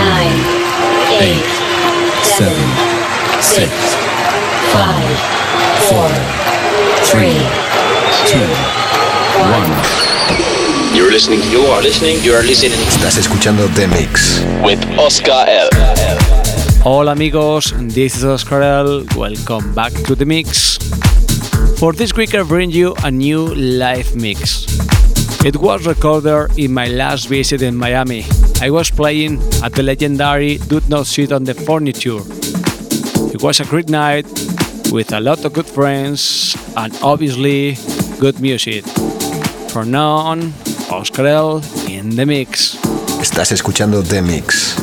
nine, eight, seven, six, five, four, three, two, one. You're listening, you are listening, you are listening Estás escuchando The Mix. with Oscar L. Hola amigos, this is Oscar L. Welcome back to the mix. For this week, I bring you a new live mix. It was recorded in my last visit in Miami. I was playing at the legendary Do Not Sit on the Furniture. It was a great night with a lot of good friends and obviously good music. From now on, Oscar L in the mix. Estás escuchando The Mix.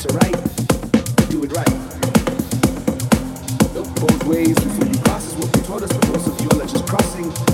to right, do it right. Look both ways before you cross is what they us, most of you are just crossing.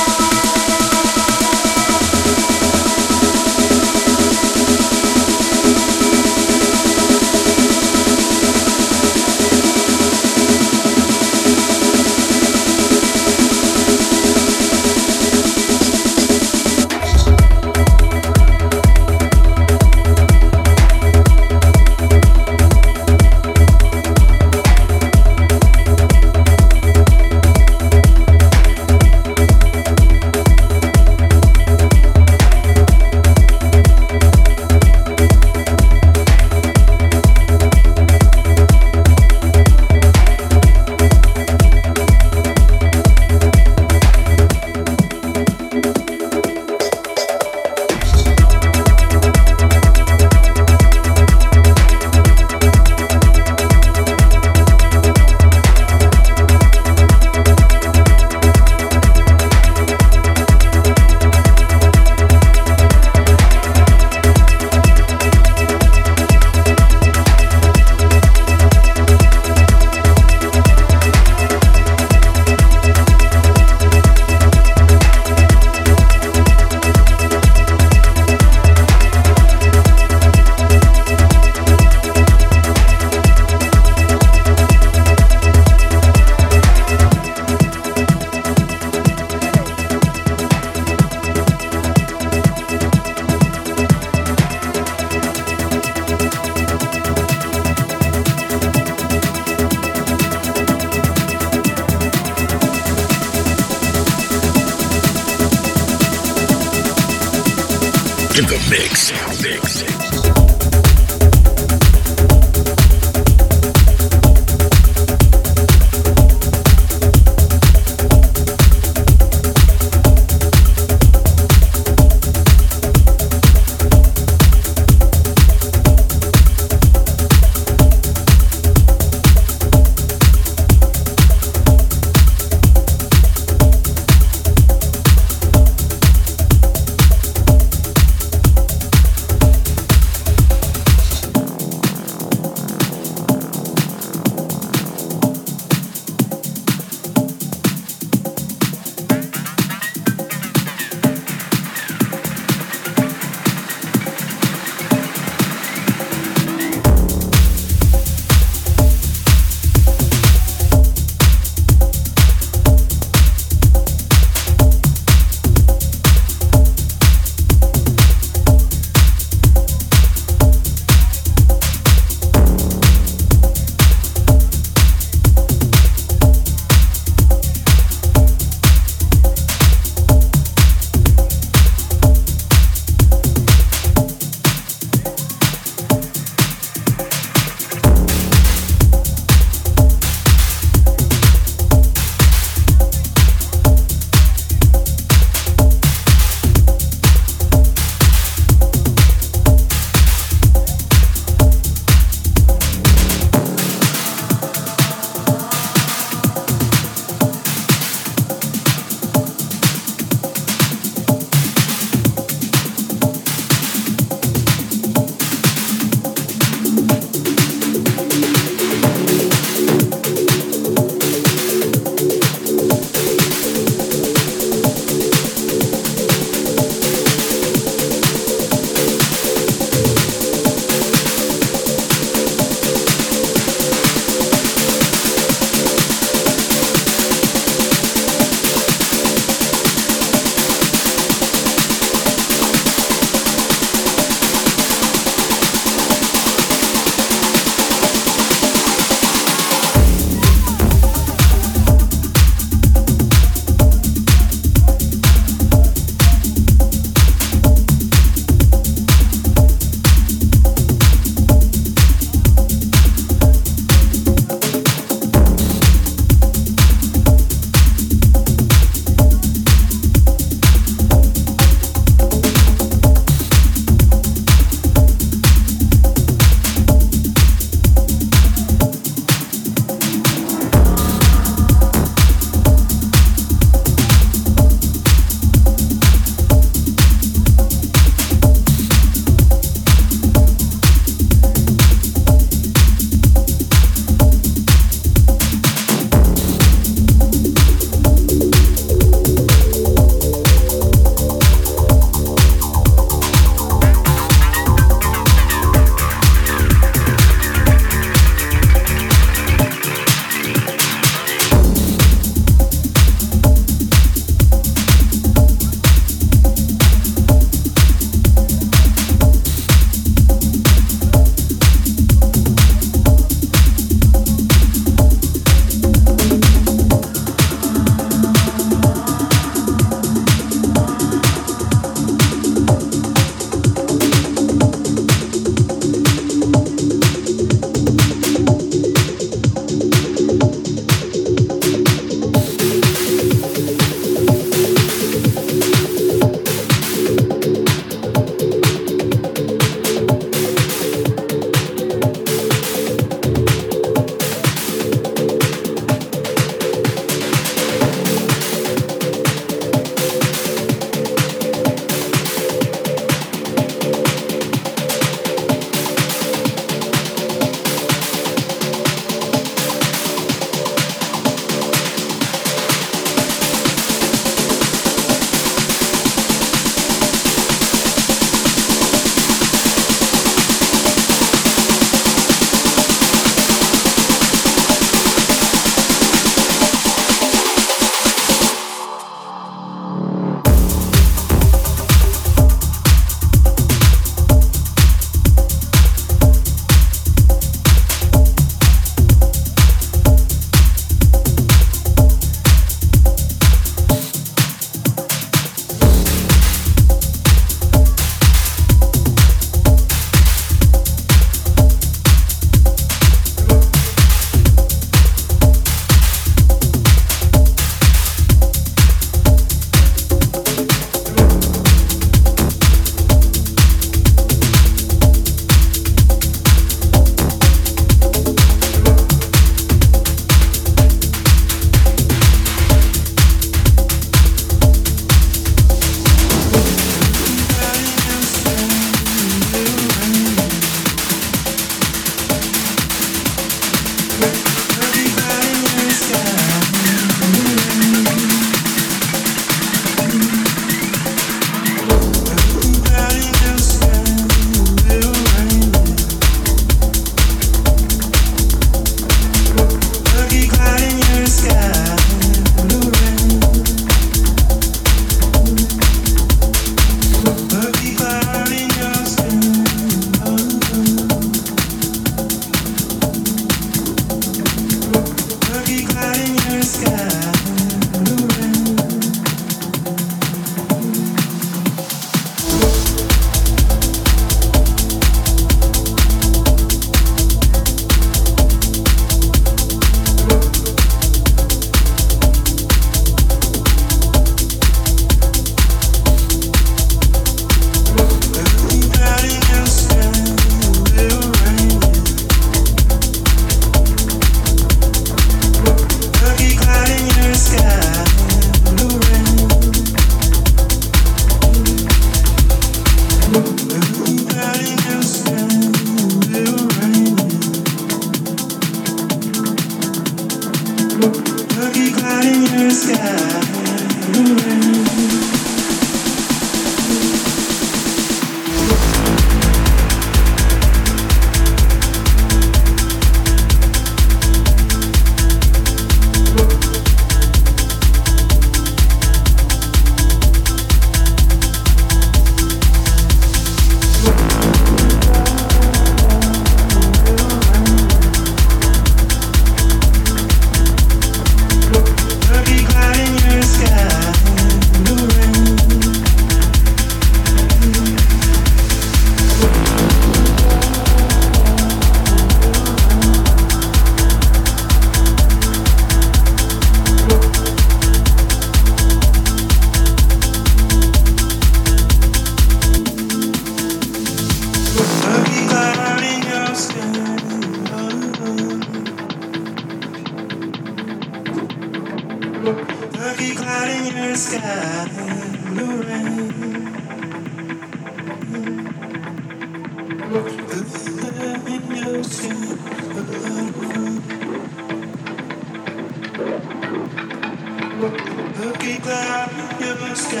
Milky cloud in your sky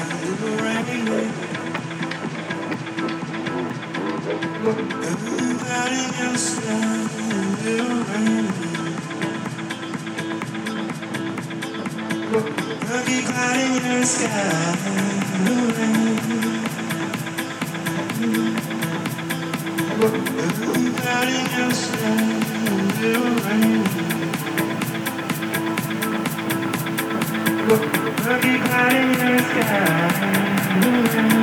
and the rain. Everybody else in the rain. Milky cloud in your sky and rain. In the rain. Everybody in the sky.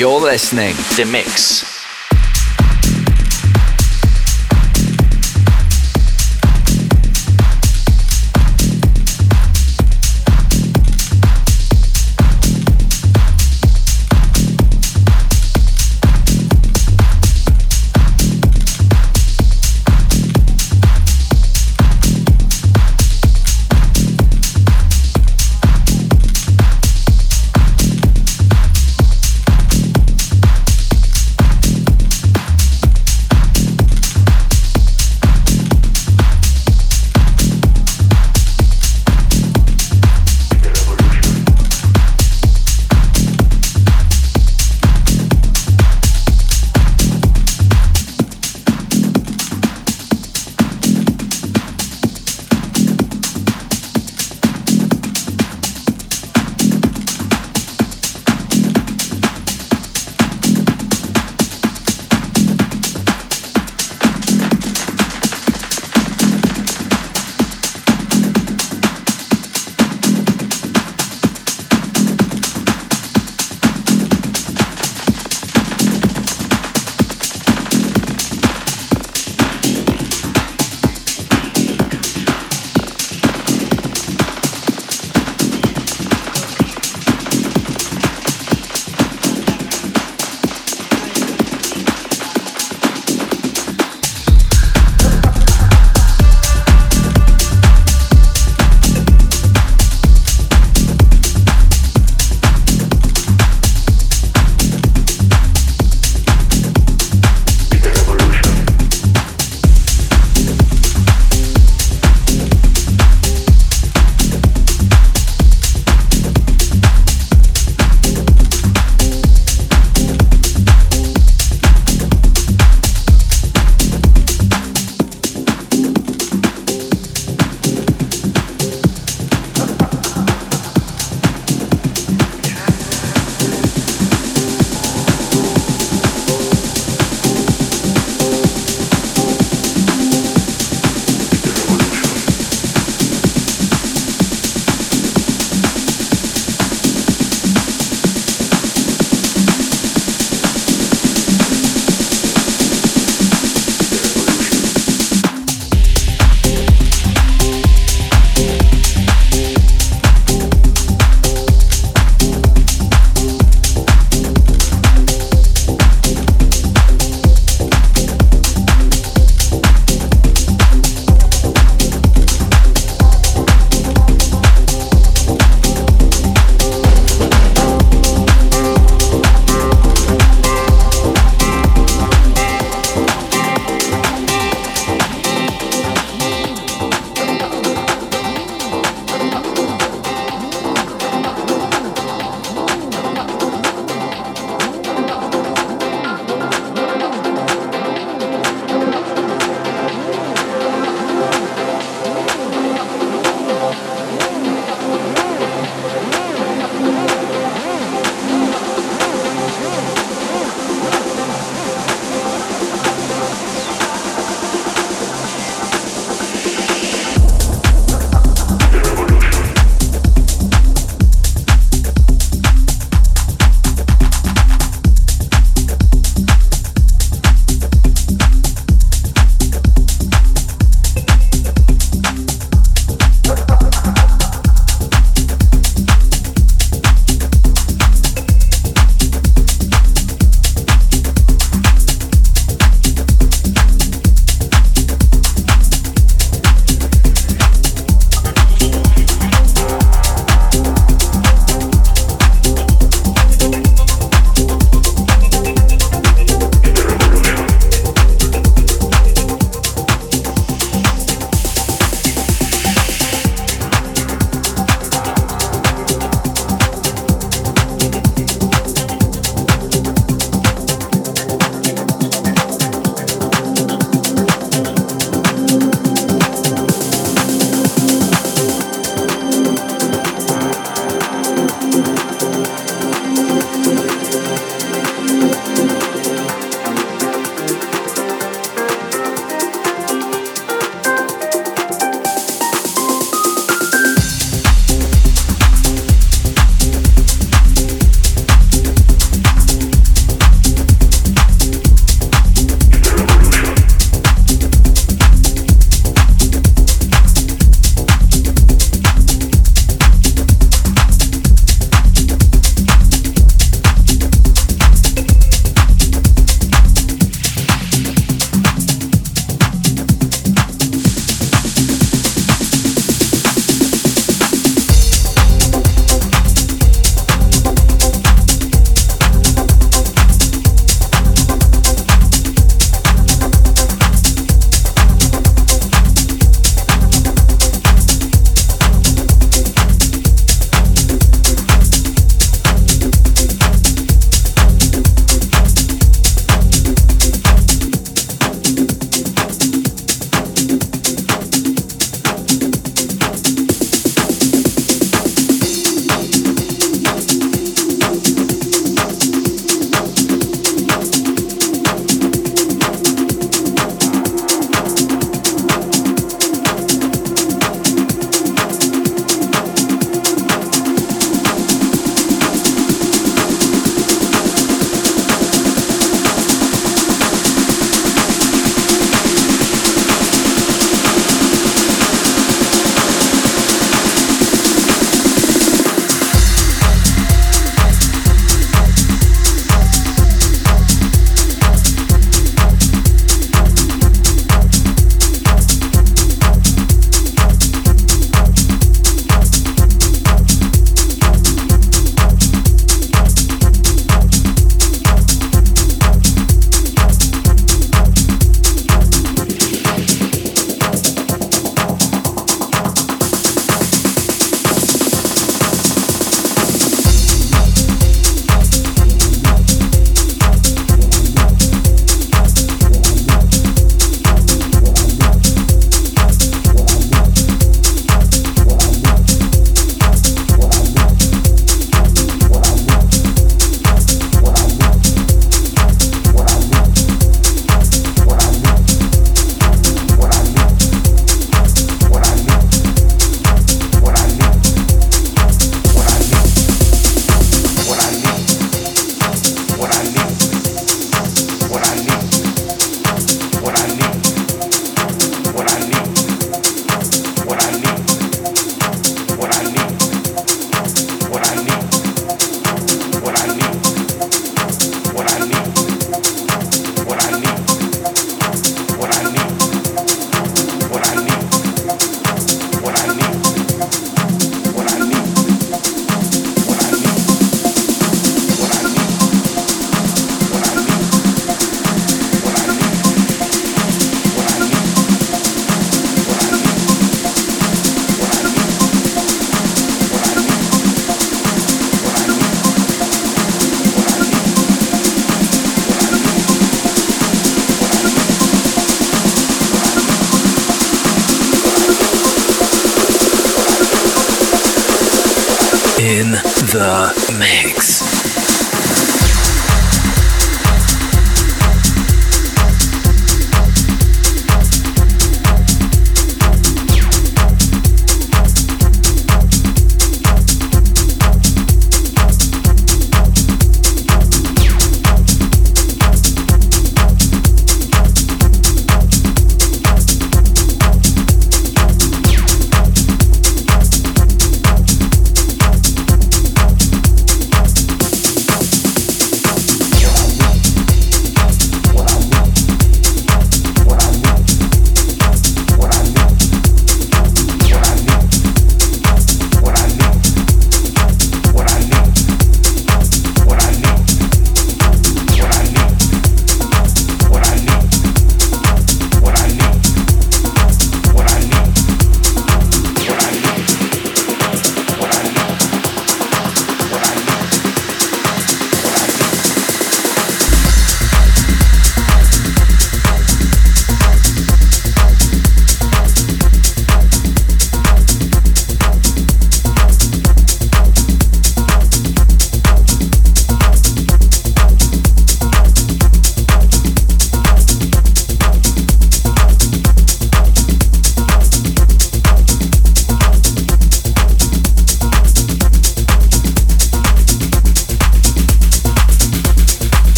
You're listening to Mix.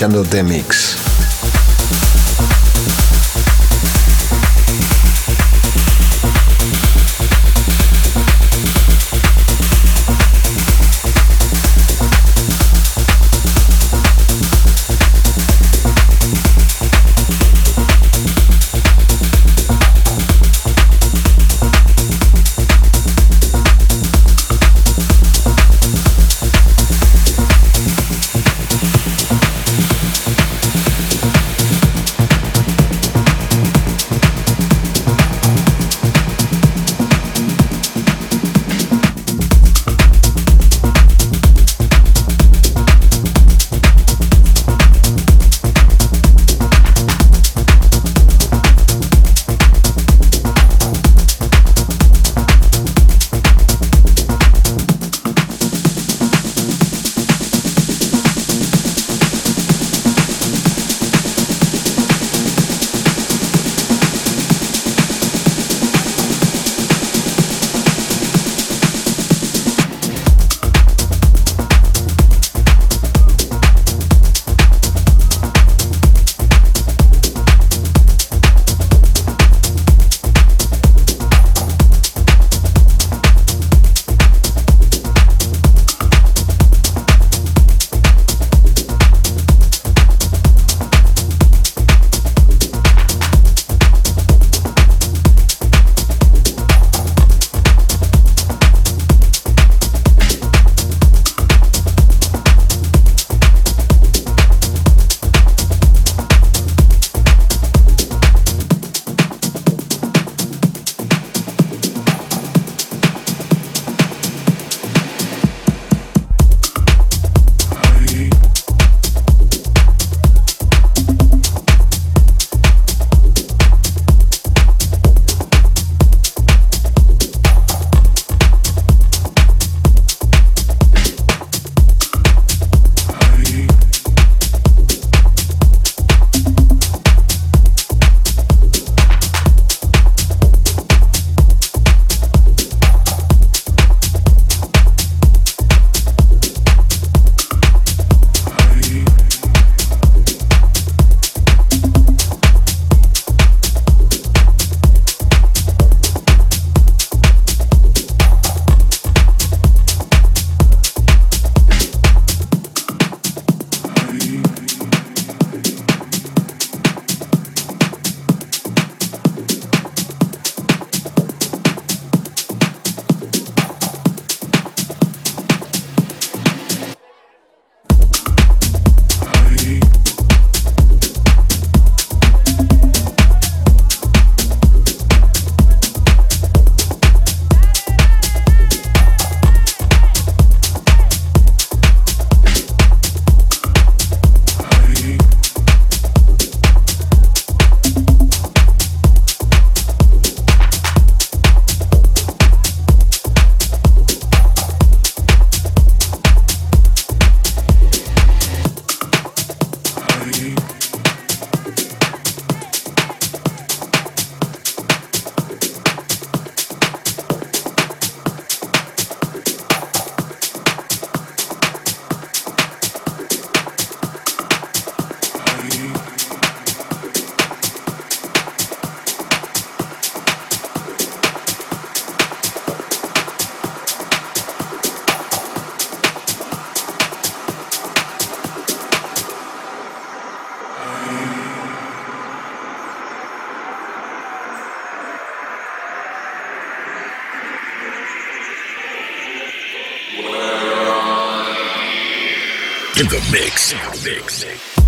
Escuchando The Mix. mix. mix.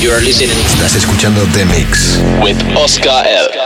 You are listening Estás escuchando The Mix. with Oscar L.